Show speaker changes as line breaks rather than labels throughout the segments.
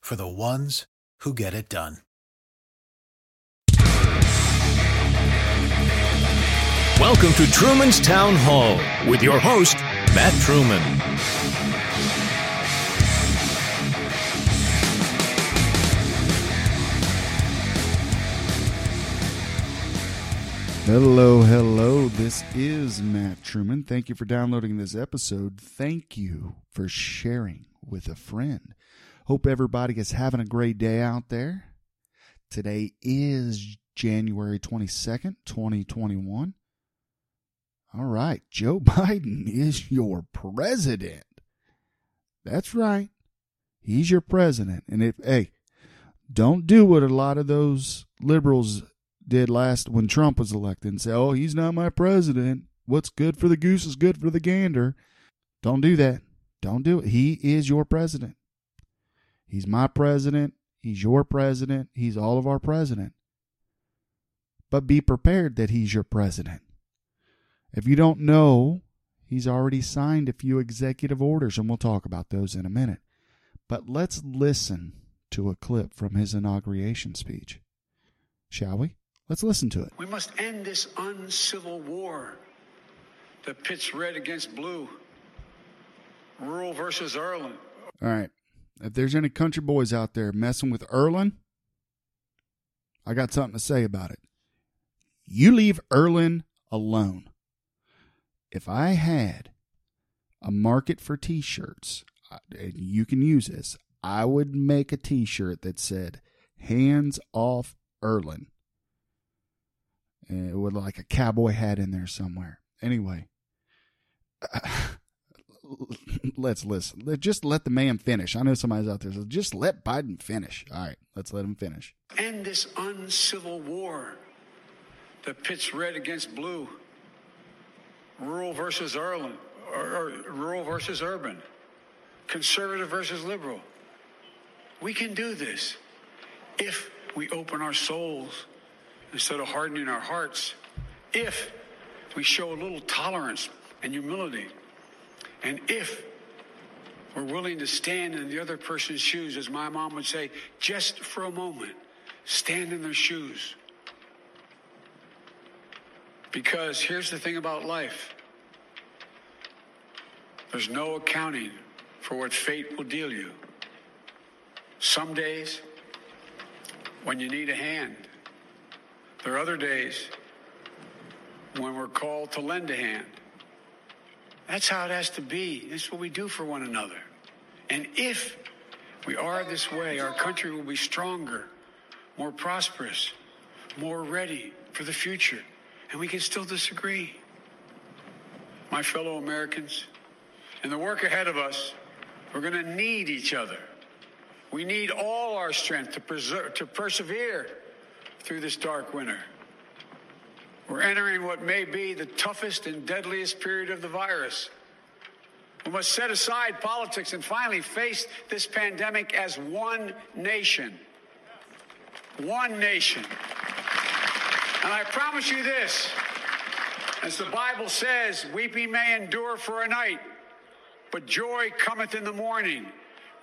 for the ones who get it done.
Welcome to Truman's Town Hall with your host, Matt Truman.
Hello, hello. This is Matt Truman. Thank you for downloading this episode. Thank you for sharing with a friend. Hope everybody is having a great day out there. Today is January 22nd, 2021. All right, Joe Biden is your president. That's right. He's your president. And if, hey, don't do what a lot of those liberals did last when Trump was elected and say, oh, he's not my president. What's good for the goose is good for the gander. Don't do that. Don't do it. He is your president. He's my president. He's your president. He's all of our president. But be prepared that he's your president. If you don't know, he's already signed a few executive orders, and we'll talk about those in a minute. But let's listen to a clip from his inauguration speech. Shall we? Let's listen to it.
We must end this uncivil war that pits red against blue, rural versus urban.
All right. If there's any country boys out there messing with Erlin, I got something to say about it. You leave Erlin alone. If I had a market for t shirts, and you can use this, I would make a t shirt that said, Hands off Erlin uh, with like a cowboy hat in there somewhere. Anyway, let's listen. Just let the man finish. I know somebody's out there. So just let Biden finish. All right, let's let him finish.
End this uncivil war that pits red against blue, rural versus urban, or, rural versus urban, conservative versus liberal. We can do this if we open our souls instead of hardening our hearts if we show a little tolerance and humility. And if we're willing to stand in the other person's shoes, as my mom would say, just for a moment, stand in their shoes. Because here's the thing about life there's no accounting for what fate will deal you. Some days, when you need a hand, there are other days when we're called to lend a hand. That's how it has to be. This is what we do for one another. And if we are this way, our country will be stronger, more prosperous, more ready for the future. And we can still disagree. My fellow Americans, in the work ahead of us, we're going to need each other. We need all our strength to, preserve, to persevere through this dark winter. We're entering what may be the toughest and deadliest period of the virus. We must set aside politics and finally face this pandemic as one nation. One nation. And I promise you this as the Bible says, weeping may endure for a night, but joy cometh in the morning.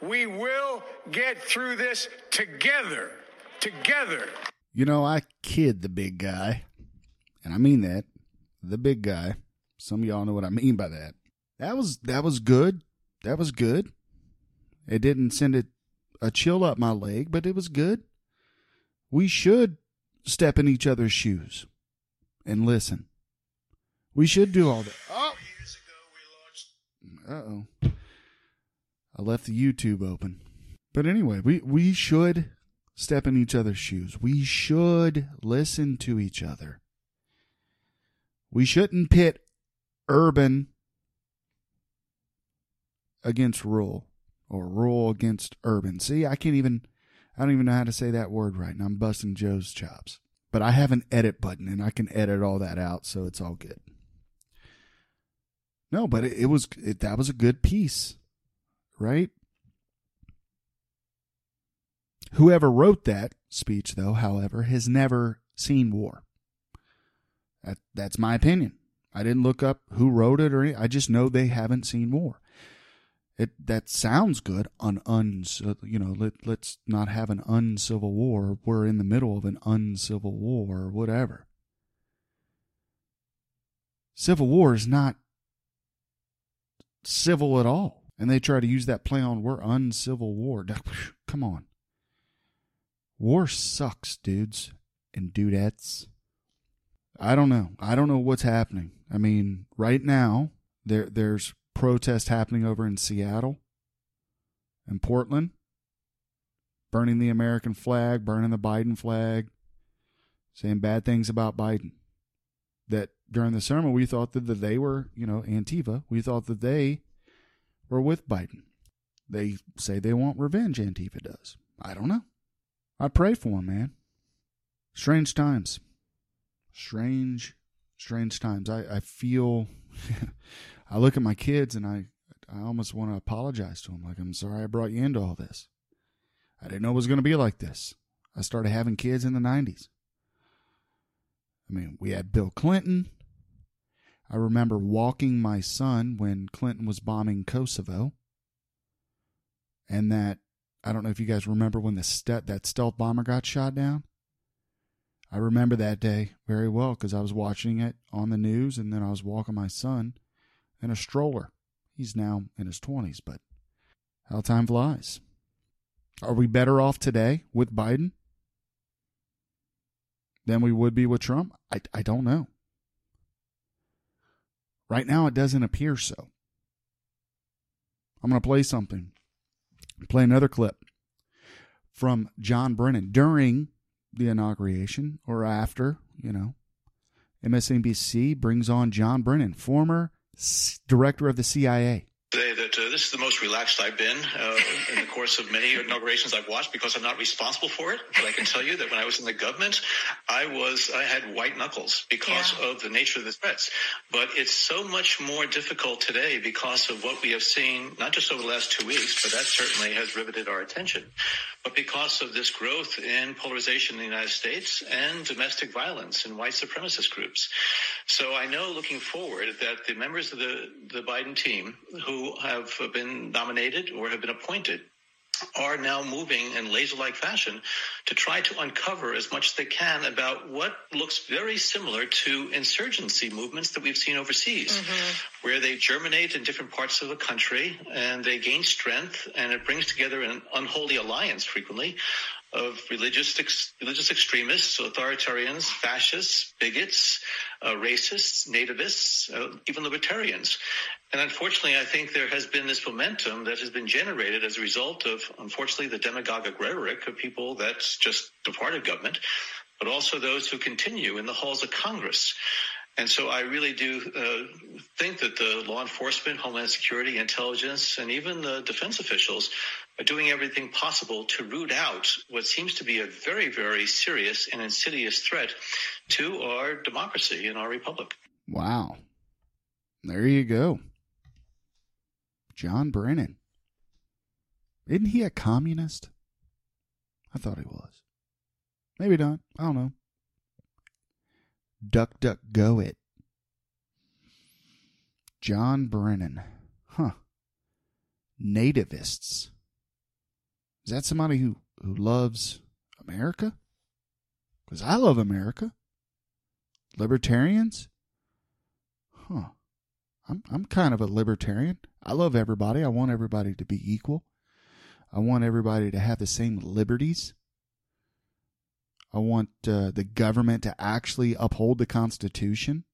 We will get through this together. Together.
You know, I kid the big guy, and I mean that. The big guy. Some of y'all know what I mean by that. That was that was good. That was good. It didn't send it a chill up my leg, but it was good. We should step in each other's shoes and listen. We should do all that. Oh. Uh oh. I left the YouTube open. But anyway, we, we should step in each other's shoes. We should listen to each other. We shouldn't pit urban against rural or rural against urban. See, I can't even, I don't even know how to say that word right. And I'm busting Joe's chops. But I have an edit button and I can edit all that out, so it's all good. No, but it, it was, it, that was a good piece, right? Whoever wrote that speech, though, however, has never seen war. That, that's my opinion. I didn't look up who wrote it or any, I just know they haven't seen war. It that sounds good. An uns, you know, let let's not have an uncivil war. We're in the middle of an uncivil war, or whatever. Civil war is not civil at all, and they try to use that play on we're uncivil war. Come on, war sucks, dudes and dudettes. I don't know. I don't know what's happening. I mean, right now there there's protest happening over in Seattle and Portland, burning the American flag, burning the Biden flag, saying bad things about Biden. That during the sermon we thought that they were, you know, Antifa, we thought that they were with Biden. They say they want revenge, Antifa does. I don't know. I pray for them, man. Strange times. Strange, strange times. I, I feel I look at my kids and I, I almost want to apologize to them. Like, I'm sorry I brought you into all this. I didn't know it was going to be like this. I started having kids in the 90s. I mean, we had Bill Clinton. I remember walking my son when Clinton was bombing Kosovo. And that, I don't know if you guys remember when the st- that stealth bomber got shot down. I remember that day very well because I was watching it on the news and then I was walking my son in a stroller. He's now in his 20s, but how time flies. Are we better off today with Biden than we would be with Trump? I, I don't know. Right now, it doesn't appear so. I'm going to play something, play another clip from John Brennan during the inauguration or after, you know. MSNBC brings on John Brennan, former director of the CIA.
That uh, this is the most relaxed I've been uh, in the course of many inaugurations I've watched because I'm not responsible for it. But I can tell you that when I was in the government, I was I had white knuckles because yeah. of the nature of the threats. But it's so much more difficult today because of what we have seen, not just over the last two weeks, but that certainly has riveted our attention but because of this growth in polarization in the United States and domestic violence in white supremacist groups. So I know looking forward that the members of the, the Biden team who have been nominated or have been appointed are now moving in laser-like fashion to try to uncover as much as they can about what looks very similar to insurgency movements that we've seen overseas, mm-hmm. where they germinate in different parts of the country and they gain strength and it brings together an unholy alliance frequently of religious ex- religious extremists, authoritarians, fascists, bigots, uh, racists, nativists, uh, even libertarians. And unfortunately, I think there has been this momentum that has been generated as a result of, unfortunately, the demagogic rhetoric of people that just departed government, but also those who continue in the halls of Congress. And so I really do uh, think that the law enforcement, Homeland Security, intelligence, and even the defense officials are doing everything possible to root out what seems to be a very, very serious and insidious threat to our democracy and our republic.
Wow. There you go. John Brennan. Isn't he a communist? I thought he was. Maybe not. I don't know. Duck, duck, go it. John Brennan. Huh. Nativists. Is that somebody who, who loves America? Because I love America. Libertarians? Huh. I'm I'm kind of a libertarian. I love everybody. I want everybody to be equal. I want everybody to have the same liberties. I want uh, the government to actually uphold the Constitution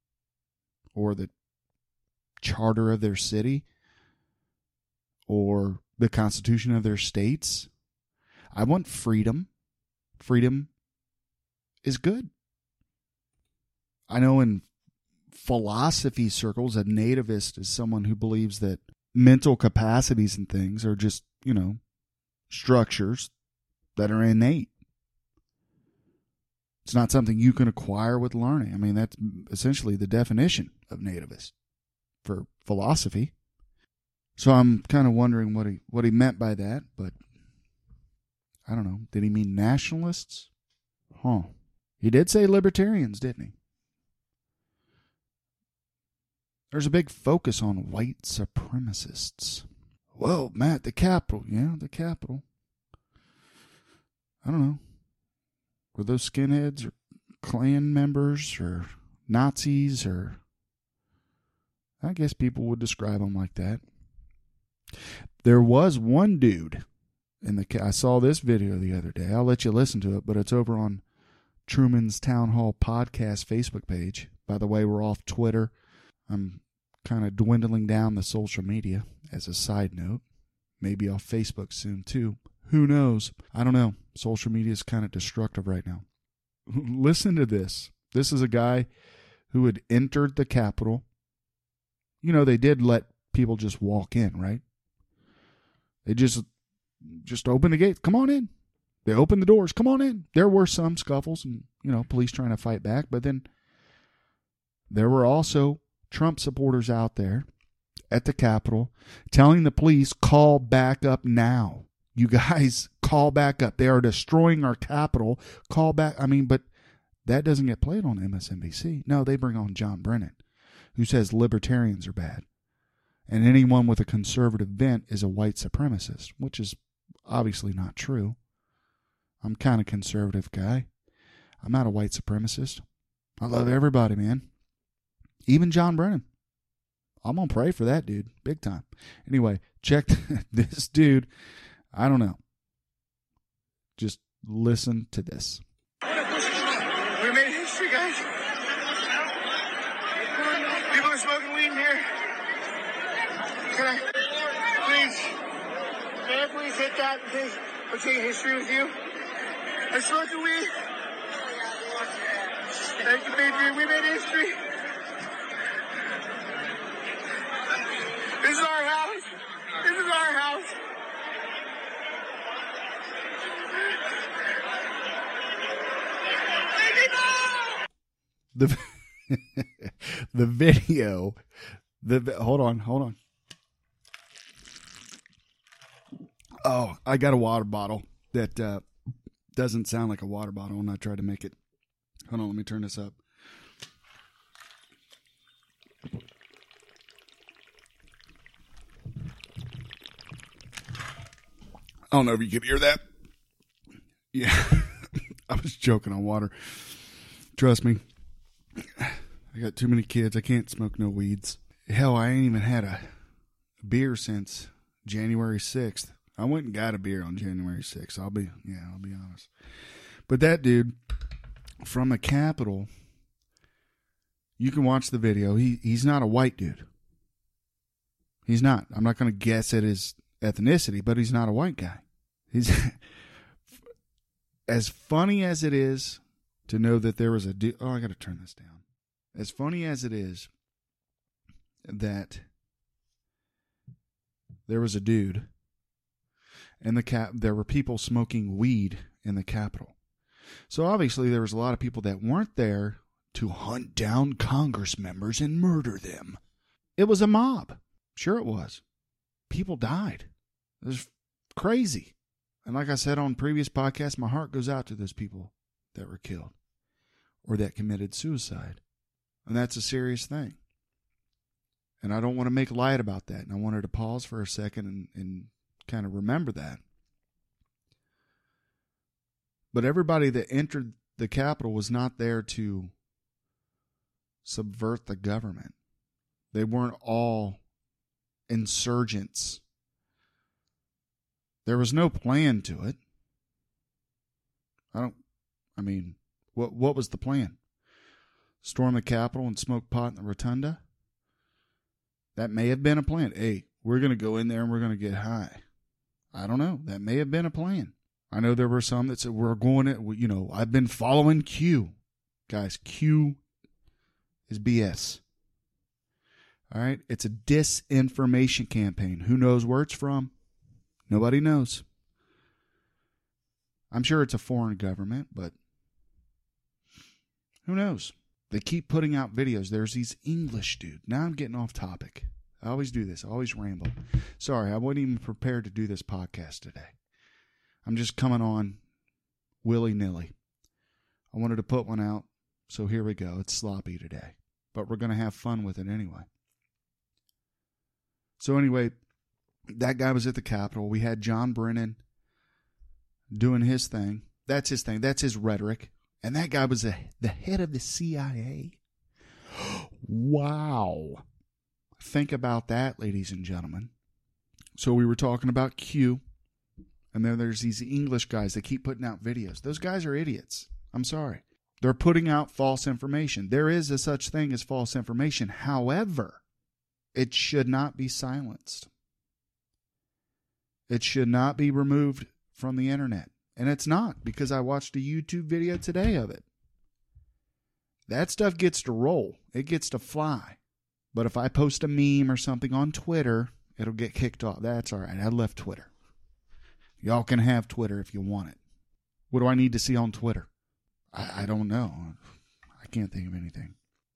or the charter of their city or the Constitution of their states. I want freedom. Freedom is good. I know in philosophy circles, a nativist is someone who believes that mental capacities and things are just, you know, structures that are innate. It's not something you can acquire with learning. I mean, that's essentially the definition of nativist for philosophy. So I'm kind of wondering what he what he meant by that, but I don't know. Did he mean nationalists? Huh. He did say libertarians, didn't he? There's a big focus on white supremacists. Well, Matt, the Capitol. Yeah, the Capitol. I don't know. Were those skinheads or Klan members or Nazis or. I guess people would describe them like that. There was one dude in the. I saw this video the other day. I'll let you listen to it, but it's over on Truman's Town Hall podcast Facebook page. By the way, we're off Twitter. I'm kind of dwindling down the social media as a side note. Maybe off Facebook soon too. Who knows? I don't know. Social media is kind of destructive right now. Listen to this. This is a guy who had entered the Capitol. You know, they did let people just walk in, right? They just just opened the gates. Come on in. They opened the doors. Come on in. There were some scuffles and, you know, police trying to fight back, but then there were also Trump supporters out there at the Capitol telling the police, call back up now. You guys call back up. They are destroying our Capitol. Call back. I mean, but that doesn't get played on MSNBC. No, they bring on John Brennan, who says libertarians are bad. And anyone with a conservative bent is a white supremacist, which is obviously not true. I'm kind of conservative guy. I'm not a white supremacist. I love everybody, man. Even John Brennan. I'm to pray for that dude big time. Anyway, check this dude. I don't know. Just listen to this.
We made history, guys. People are smoking weed in here. Can I, please, can I please hit that and take, or take history with you? I smoked weed. Thank you, Patriot. We made history. This is our house. This is our house.
The the video the hold on, hold on. Oh, I got a water bottle that uh, doesn't sound like a water bottle, and I tried to make it. Hold on, let me turn this up. I don't know if you could hear that. Yeah, I was joking on water. Trust me, I got too many kids. I can't smoke no weeds. Hell, I ain't even had a beer since January 6th. I went and got a beer on January 6th. I'll be, yeah, I'll be honest. But that dude from the Capitol, you can watch the video. He he's not a white dude. He's not. I'm not going to guess at his ethnicity, but he's not a white guy. He's as funny as it is to know that there was a dude. Oh, I got to turn this down. As funny as it is that there was a dude in the cap there were people smoking weed in the capitol. So obviously there was a lot of people that weren't there to hunt down congress members and murder them. It was a mob. Sure it was. People died. It was crazy. And like i said on previous podcasts my heart goes out to those people that were killed or that committed suicide. And that's a serious thing. And I don't want to make light about that. And I wanted to pause for a second and, and kind of remember that. But everybody that entered the Capitol was not there to subvert the government. They weren't all insurgents. There was no plan to it. I don't I mean, what what was the plan? Storm the Capitol and smoke pot in the rotunda? That may have been a plan. Hey, we're going to go in there and we're going to get high. I don't know. That may have been a plan. I know there were some that said we're going to, you know, I've been following Q. Guys, Q is BS. All right. It's a disinformation campaign. Who knows where it's from? Nobody knows. I'm sure it's a foreign government, but who knows? They keep putting out videos. There's these English dude. Now I'm getting off topic. I always do this. I always ramble. Sorry, I wasn't even prepared to do this podcast today. I'm just coming on willy nilly. I wanted to put one out, so here we go. It's sloppy today, but we're going to have fun with it anyway. So, anyway, that guy was at the Capitol. We had John Brennan doing his thing. That's his thing. That's his rhetoric. And that guy was the, the head of the CIA. wow. Think about that, ladies and gentlemen. So we were talking about Q, and then there's these English guys that keep putting out videos. Those guys are idiots. I'm sorry. They're putting out false information. There is a such thing as false information. However, it should not be silenced. It should not be removed from the internet. And it's not because I watched a YouTube video today of it. That stuff gets to roll, it gets to fly. But if I post a meme or something on Twitter, it'll get kicked off. That's all right. I left Twitter. Y'all can have Twitter if you want it. What do I need to see on Twitter? I, I don't know. I can't think of anything.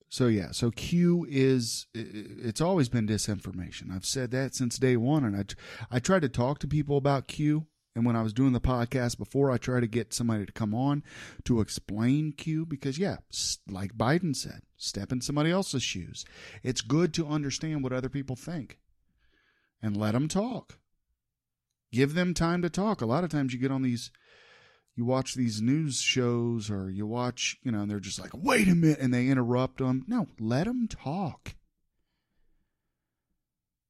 So yeah, so Q is it's always been disinformation. I've said that since day one, and I I try to talk to people about Q and when I was doing the podcast before, I tried to get somebody to come on to explain Q because, yeah, like Biden said, step in somebody else's shoes. It's good to understand what other people think and let them talk. Give them time to talk. A lot of times you get on these, you watch these news shows or you watch, you know, and they're just like, wait a minute, and they interrupt them. No, let them talk.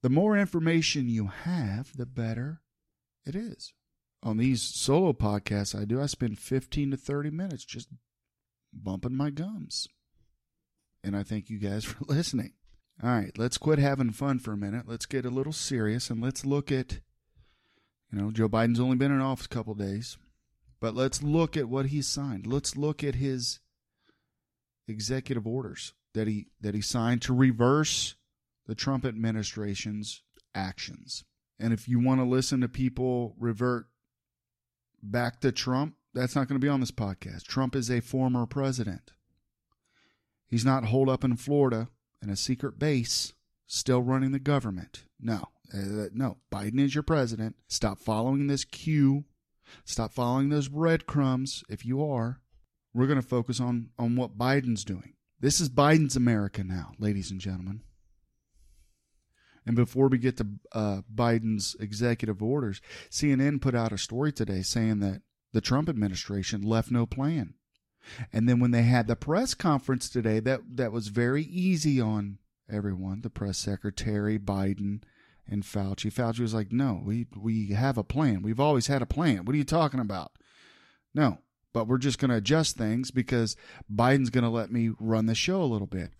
The more information you have, the better it is on these solo podcasts I do, I spend 15 to 30 minutes just bumping my gums. And I thank you guys for listening. All right, let's quit having fun for a minute. Let's get a little serious and let's look at, you know, Joe Biden's only been in office a couple days, but let's look at what he signed. Let's look at his executive orders that he that he signed to reverse the Trump administration's actions. And if you want to listen to people revert back to Trump, that's not going to be on this podcast. Trump is a former president. He's not holed up in Florida in a secret base, still running the government. No, uh, no. Biden is your president. Stop following this Q. Stop following those breadcrumbs. If you are, we're going to focus on on what Biden's doing. This is Biden's America now, ladies and gentlemen. And before we get to uh, Biden's executive orders, CNN put out a story today saying that the Trump administration left no plan. And then when they had the press conference today, that, that was very easy on everyone, the press secretary, Biden, and Fauci. Fauci was like, no, we, we have a plan. We've always had a plan. What are you talking about? No, but we're just going to adjust things because Biden's going to let me run the show a little bit.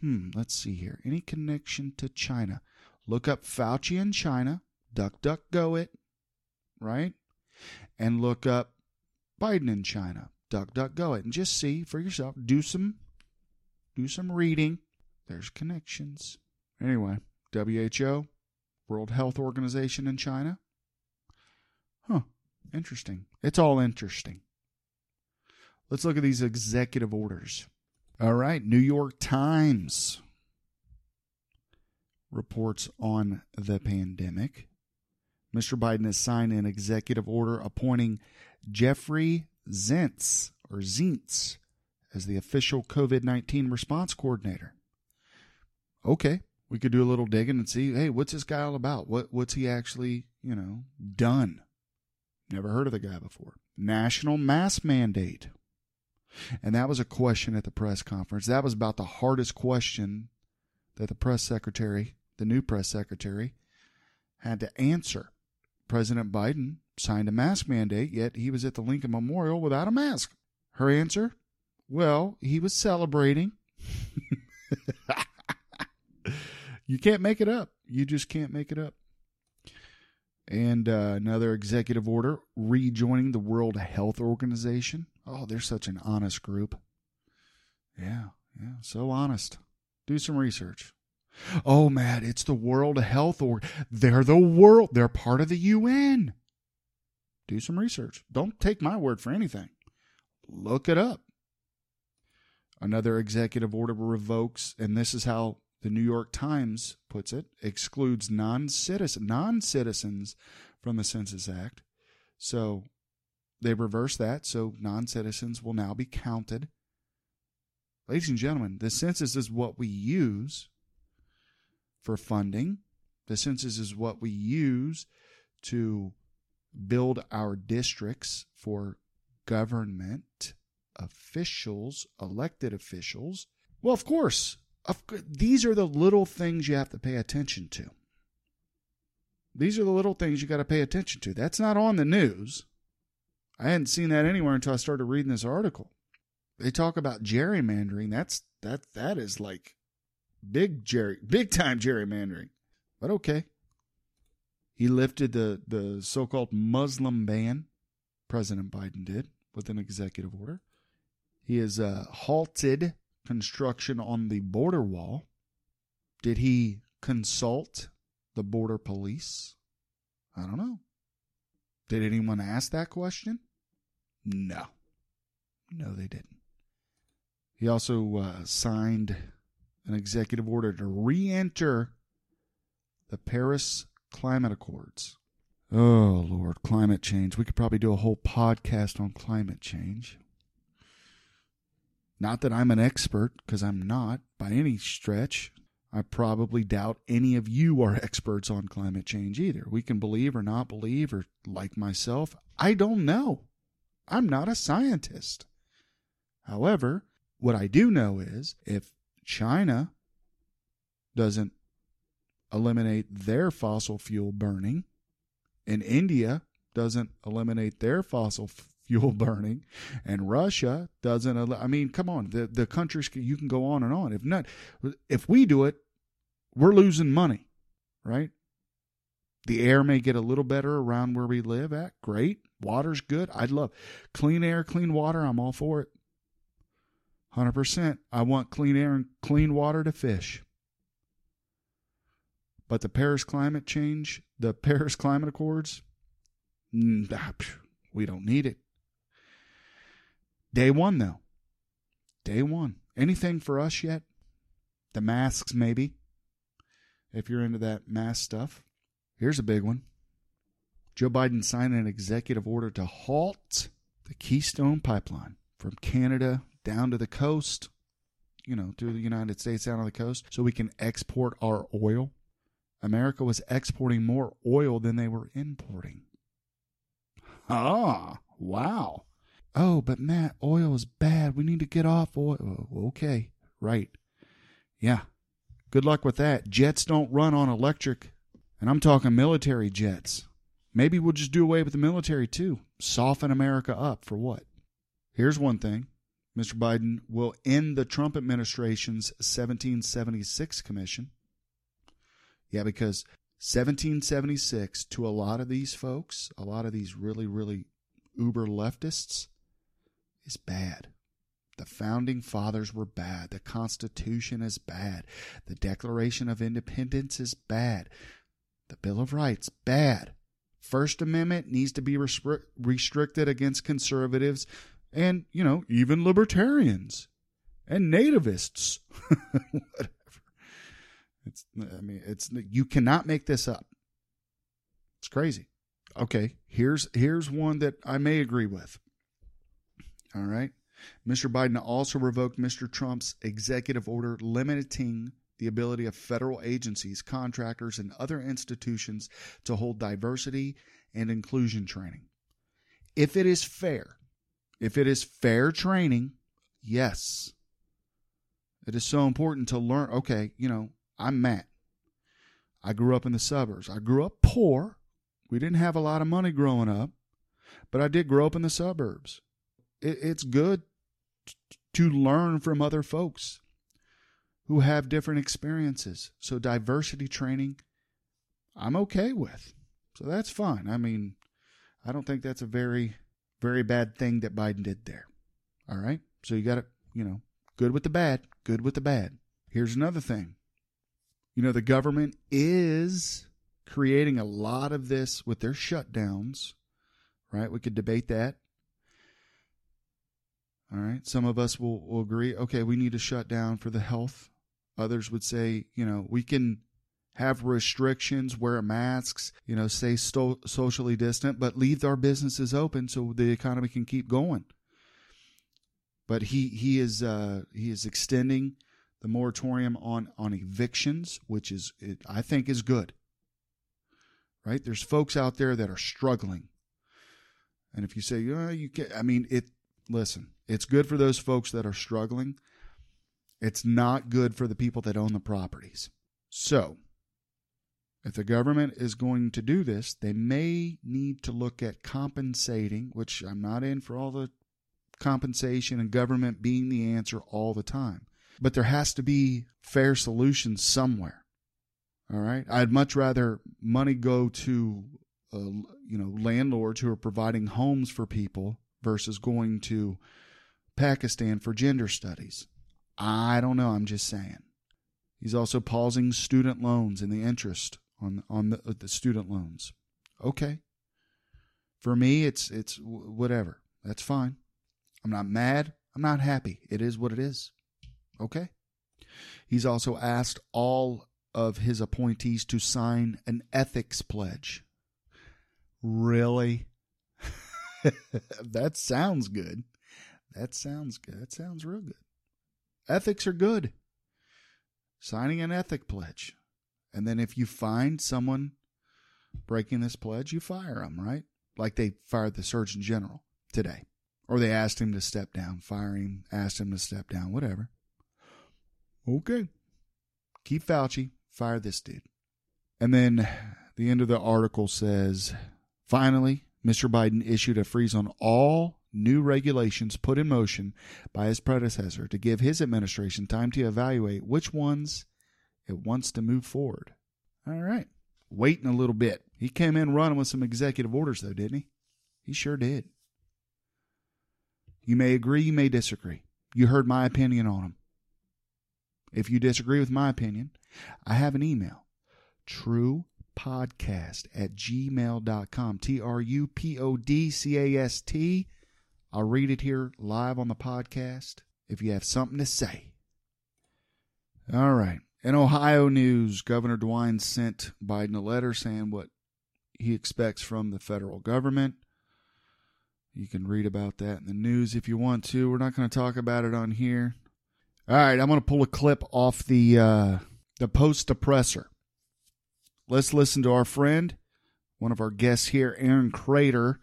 Hmm, let's see here. Any connection to China? Look up Fauci in China, duck, duck, go it, right? And look up Biden in China, duck, duck, go it, and just see for yourself. Do some, do some reading. There's connections. Anyway, WHO, World Health Organization in China. Huh, interesting. It's all interesting. Let's look at these executive orders. All right, New York Times reports on the pandemic. Mr. Biden has signed an executive order appointing Jeffrey Zients or Zients as the official COVID 19 response coordinator. Okay, we could do a little digging and see, hey, what's this guy all about? What what's he actually, you know, done? Never heard of the guy before. National mask mandate. And that was a question at the press conference. That was about the hardest question that the press secretary, the new press secretary, had to answer. President Biden signed a mask mandate, yet he was at the Lincoln Memorial without a mask. Her answer? Well, he was celebrating. you can't make it up. You just can't make it up. And uh, another executive order rejoining the World Health Organization. Oh, they're such an honest group. Yeah, yeah, so honest. Do some research. Oh, Matt, it's the World Health Org. They're the world. They're part of the UN. Do some research. Don't take my word for anything. Look it up. Another executive order revokes, and this is how the New York Times puts it, excludes non-citizen non-citizens from the Census Act. So they reverse that, so non-citizens will now be counted. Ladies and gentlemen, the census is what we use for funding. The census is what we use to build our districts for government officials, elected officials. Well, of course, of, these are the little things you have to pay attention to. These are the little things you got to pay attention to. That's not on the news. I hadn't seen that anywhere until I started reading this article. They talk about gerrymandering. That's that that is like big jerry big time gerrymandering. But okay. He lifted the the so-called Muslim ban. President Biden did with an executive order. He has uh, halted construction on the border wall. Did he consult the border police? I don't know. Did anyone ask that question? No. No, they didn't. He also uh, signed an executive order to re enter the Paris Climate Accords. Oh, Lord, climate change. We could probably do a whole podcast on climate change. Not that I'm an expert, because I'm not by any stretch. I probably doubt any of you are experts on climate change either. We can believe or not believe, or like myself, I don't know. I'm not a scientist. However, what I do know is if China doesn't eliminate their fossil fuel burning, and India doesn't eliminate their fossil fuel burning, and Russia doesn't. I mean, come on, the the countries you can go on and on. If not, if we do it, we're losing money, right? The air may get a little better around where we live at. Great. Water's good. I'd love clean air, clean water. I'm all for it. 100%. I want clean air and clean water to fish. But the Paris climate change, the Paris Climate Accords, mm, ah, we don't need it. Day one, though. Day one. Anything for us yet? The masks, maybe. If you're into that mask stuff. Here's a big one Joe Biden signed an executive order to halt the Keystone Pipeline from Canada down to the coast, you know, through the United States down to the coast, so we can export our oil. America was exporting more oil than they were importing. Ah, wow. Oh, but Matt, oil is bad. We need to get off oil. Okay, right. Yeah. Good luck with that. Jets don't run on electric. And I'm talking military jets. Maybe we'll just do away with the military too. Soften America up for what? Here's one thing Mr. Biden will end the Trump administration's 1776 commission. Yeah, because 1776 to a lot of these folks, a lot of these really, really uber leftists, is bad. The founding fathers were bad. The Constitution is bad. The Declaration of Independence is bad. The Bill of Rights, bad. First Amendment needs to be restricted against conservatives and, you know, even libertarians and nativists. Whatever. It's I mean, it's you cannot make this up. It's crazy. Okay, here's here's one that I may agree with. All right. Mr. Biden also revoked Mr. Trump's executive order limiting the ability of federal agencies, contractors, and other institutions to hold diversity and inclusion training. If it is fair, if it is fair training, yes. It is so important to learn. Okay, you know, I'm Matt. I grew up in the suburbs. I grew up poor. We didn't have a lot of money growing up, but I did grow up in the suburbs. It, it's good to learn from other folks who have different experiences. So, diversity training, I'm okay with. So, that's fine. I mean, I don't think that's a very, very bad thing that Biden did there. All right. So, you got to, you know, good with the bad, good with the bad. Here's another thing you know, the government is creating a lot of this with their shutdowns, right? We could debate that. All right. Some of us will, will agree, okay, we need to shut down for the health. Others would say, you know, we can have restrictions, wear masks, you know, stay sto- socially distant, but leave our businesses open so the economy can keep going. But he he is uh, he is extending the moratorium on on evictions, which is it, I think is good. Right? There's folks out there that are struggling. And if you say, oh, you can I mean it listen, it's good for those folks that are struggling. It's not good for the people that own the properties. So, if the government is going to do this, they may need to look at compensating, which I'm not in for all the compensation and government being the answer all the time but there has to be fair solutions somewhere. All right. I'd much rather money go to, uh, you know, landlords who are providing homes for people versus going to Pakistan for gender studies. I don't know. I'm just saying. He's also pausing student loans and the interest on on the, uh, the student loans. Okay. For me, it's it's whatever. That's fine. I'm not mad. I'm not happy. It is what it is. Okay. He's also asked all of his appointees to sign an ethics pledge. Really? that sounds good. That sounds good. That sounds real good. Ethics are good. Signing an ethic pledge. And then if you find someone breaking this pledge, you fire them, right? Like they fired the Surgeon General today. Or they asked him to step down, fire him, asked him to step down, whatever. Okay. Keep Fauci, fire this dude. And then the end of the article says finally, Mr. Biden issued a freeze on all new regulations put in motion by his predecessor to give his administration time to evaluate which ones it wants to move forward. All right. Waiting a little bit. He came in running with some executive orders, though, didn't he? He sure did. You may agree, you may disagree. You heard my opinion on them. If you disagree with my opinion, I have an email truepodcast at gmail.com. T R U P O D C A S T. I'll read it here live on the podcast if you have something to say. All right. In Ohio news, Governor DeWine sent Biden a letter saying what he expects from the federal government. You can read about that in the news if you want to. We're not going to talk about it on here. All right, I'm going to pull a clip off the uh, the post oppressor. Let's listen to our friend, one of our guests here, Aaron Crater,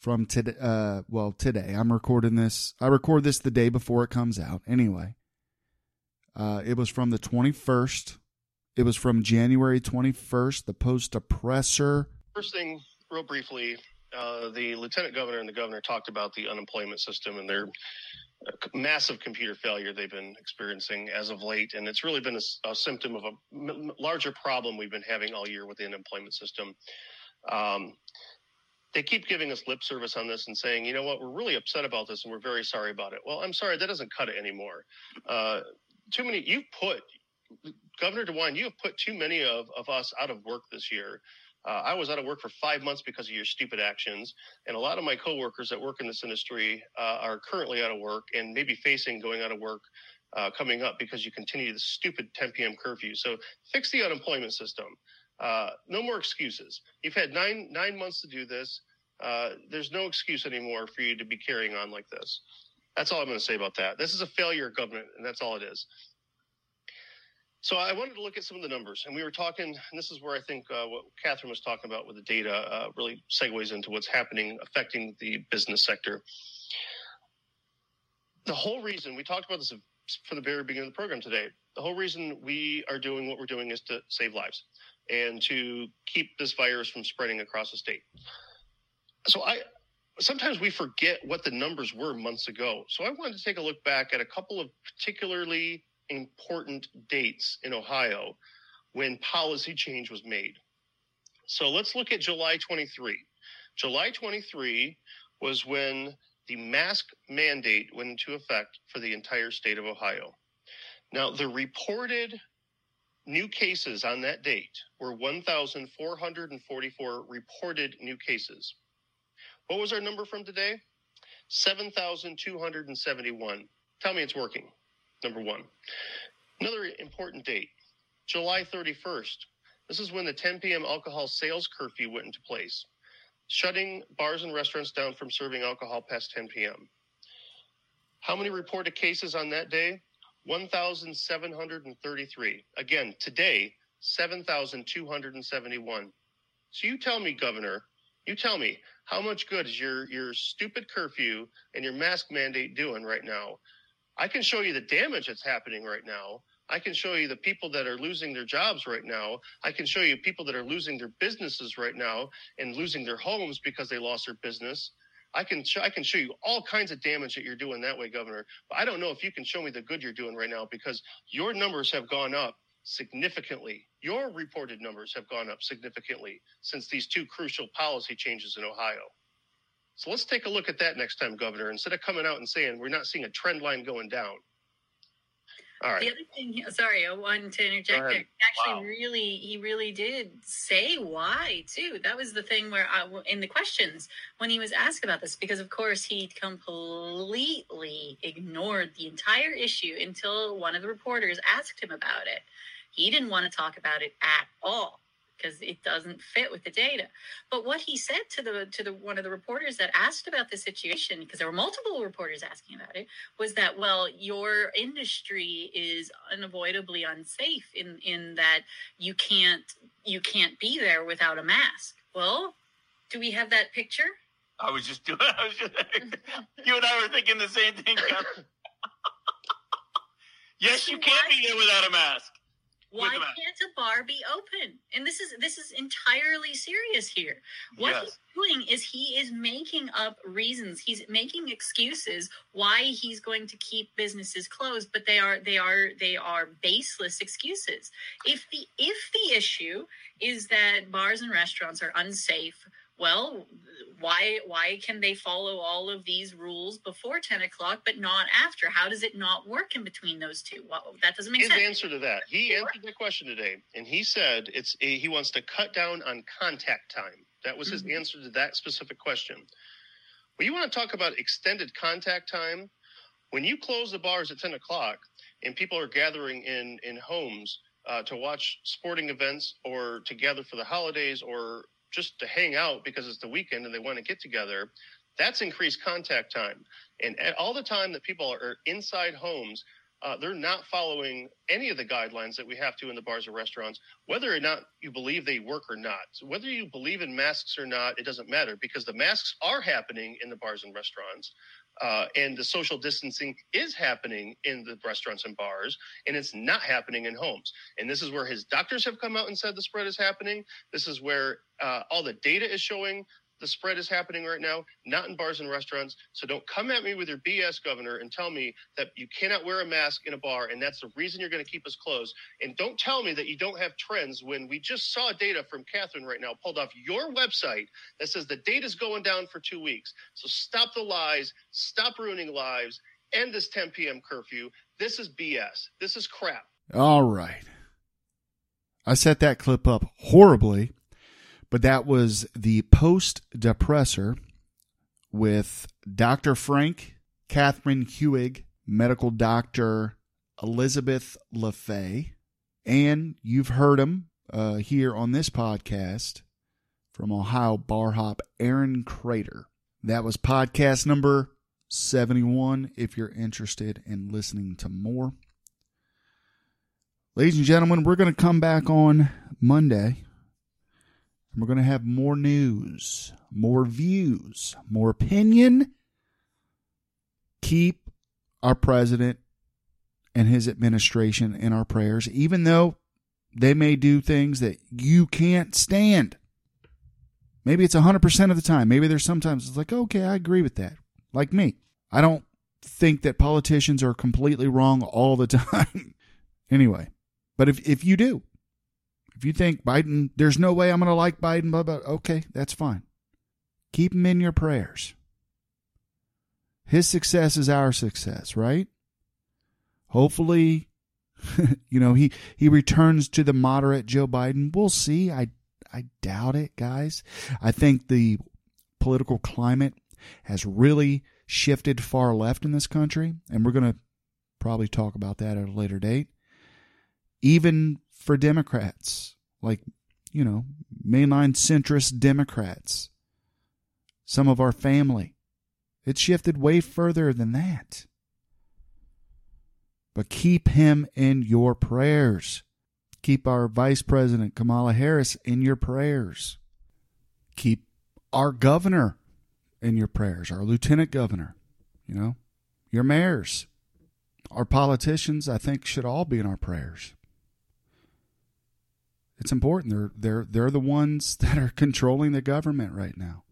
from today. Uh, well, today I'm recording this. I record this the day before it comes out. Anyway, uh, it was from the 21st. It was from January 21st. The post oppressor.
First thing, real briefly, uh, the lieutenant governor and the governor talked about the unemployment system and their massive computer failure they've been experiencing as of late. And it's really been a, a symptom of a larger problem we've been having all year with the unemployment system. Um, they keep giving us lip service on this and saying, you know what, we're really upset about this and we're very sorry about it. Well, I'm sorry, that doesn't cut it anymore. Uh, too many, you've put, Governor DeWine, you have put too many of, of us out of work this year. Uh, I was out of work for five months because of your stupid actions. And a lot of my coworkers that work in this industry uh, are currently out of work and maybe facing going out of work uh, coming up because you continue the stupid 10 p.m. curfew. So fix the unemployment system. Uh, no more excuses. You've had nine nine months to do this. Uh, there's no excuse anymore for you to be carrying on like this. That's all I'm going to say about that. This is a failure of government, and that's all it is. So I wanted to look at some of the numbers, and we were talking, and this is where I think uh, what Catherine was talking about with the data uh, really segues into what's happening affecting the business sector. The whole reason we talked about this from the very beginning of the program today, the whole reason we are doing what we're doing is to save lives and to keep this virus from spreading across the state. So I sometimes we forget what the numbers were months ago. So I wanted to take a look back at a couple of particularly important dates in Ohio when policy change was made. So let's look at July 23. July 23 was when the mask mandate went into effect for the entire state of Ohio. Now, the reported new cases on that date were 1,444 reported new cases. What was our number from today? 7,271. Tell me it's working. Number one. Another important date, July 31st. This is when the 10 p.m. alcohol sales curfew went into place, shutting bars and restaurants down from serving alcohol past 10 p.m. How many reported cases on that day? 1,733. Again, today, 7,271. So you tell me, Governor, you tell me how much good is your your stupid curfew and your mask mandate doing right now? I can show you the damage that's happening right now. I can show you the people that are losing their jobs right now. I can show you people that are losing their businesses right now and losing their homes because they lost their business. I can sh- I can show you all kinds of damage that you're doing that way, Governor. But I don't know if you can show me the good you're doing right now because your numbers have gone up significantly. Your reported numbers have gone up significantly since these two crucial policy changes in Ohio. So let's take a look at that next time, Governor, instead of coming out and saying we're not seeing a trend line going down. All right.
The other thing, sorry, I wanted to interject there. He actually wow. really, he really did say why too. That was the thing where I, in the questions when he was asked about this, because of course he completely ignored the entire issue until one of the reporters asked him about it. He didn't want to talk about it at all because it doesn't fit with the data. But what he said to the to the one of the reporters that asked about the situation, because there were multiple reporters asking about it, was that well, your industry is unavoidably unsafe in in that you can't you can't be there without a mask. Well, do we have that picture?
I was just doing. I was just, you and I were thinking the same thing. yes, you can't be there without a mask.
Why can't a bar be open? And this is this is entirely serious here. What yes. he's doing is he is making up reasons. He's making excuses why he's going to keep businesses closed, but they are they are they are baseless excuses. If the if the issue is that bars and restaurants are unsafe well why why can they follow all of these rules before 10 o'clock but not after? How does it not work in between those two? Well that doesn't make
his
sense.
his answer to that. He answered the question today and he said it's he wants to cut down on contact time. That was his mm-hmm. answer to that specific question. Well you want to talk about extended contact time? When you close the bars at 10 o'clock and people are gathering in in homes uh, to watch sporting events or to gather for the holidays or just to hang out because it's the weekend and they want to get together, that's increased contact time. And all the time that people are inside homes, uh, they're not following any of the guidelines that we have to in the bars or restaurants, whether or not you believe they work or not. So whether you believe in masks or not, it doesn't matter because the masks are happening in the bars and restaurants. Uh, and the social distancing is happening in the restaurants and bars, and it's not happening in homes. And this is where his doctors have come out and said the spread is happening. This is where uh, all the data is showing the spread is happening right now, not in bars and restaurants. So don't come at me with your BS, governor, and tell me that you cannot wear a mask in a bar and that's the reason you're going to keep us closed. And don't tell me that you don't have trends when we just saw data from Catherine right now pulled off your website that says the data's going down for two weeks. So stop the lies, stop ruining lives, end this 10 p.m. curfew. This is BS. This is crap.
All right. I set that clip up horribly but that was the post depressor with Dr. Frank, Catherine Hewig, medical doctor Elizabeth LaFay, and you've heard him uh, here on this podcast from Ohio Bar Hop, Aaron Crater. That was podcast number 71 if you're interested in listening to more. Ladies and gentlemen, we're going to come back on Monday. And we're going to have more news, more views, more opinion. Keep our president and his administration in our prayers, even though they may do things that you can't stand. Maybe it's 100% of the time. Maybe there's sometimes it's like, okay, I agree with that. Like me. I don't think that politicians are completely wrong all the time. anyway, but if, if you do, if you think Biden, there's no way I'm going to like Biden, blah, blah, okay, that's fine. Keep him in your prayers. His success is our success, right? Hopefully, you know, he, he returns to the moderate Joe Biden. We'll see. I, I doubt it, guys. I think the political climate has really shifted far left in this country, and we're going to probably talk about that at a later date. Even for Democrats, like, you know, mainline centrist Democrats, some of our family, it's shifted way further than that. But keep him in your prayers. Keep our Vice President Kamala Harris in your prayers. Keep our governor in your prayers, our lieutenant governor, you know, your mayors, our politicians, I think should all be in our prayers. It's important. They're they're they're the ones that are controlling the government right now.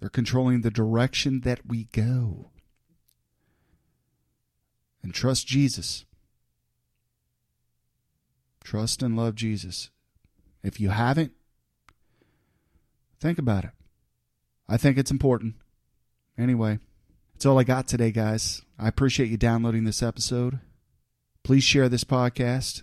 They're controlling the direction that we go. And trust Jesus. Trust and love Jesus. If you haven't, think about it. I think it's important. Anyway, that's all I got today, guys. I appreciate you downloading this episode. Please share this podcast,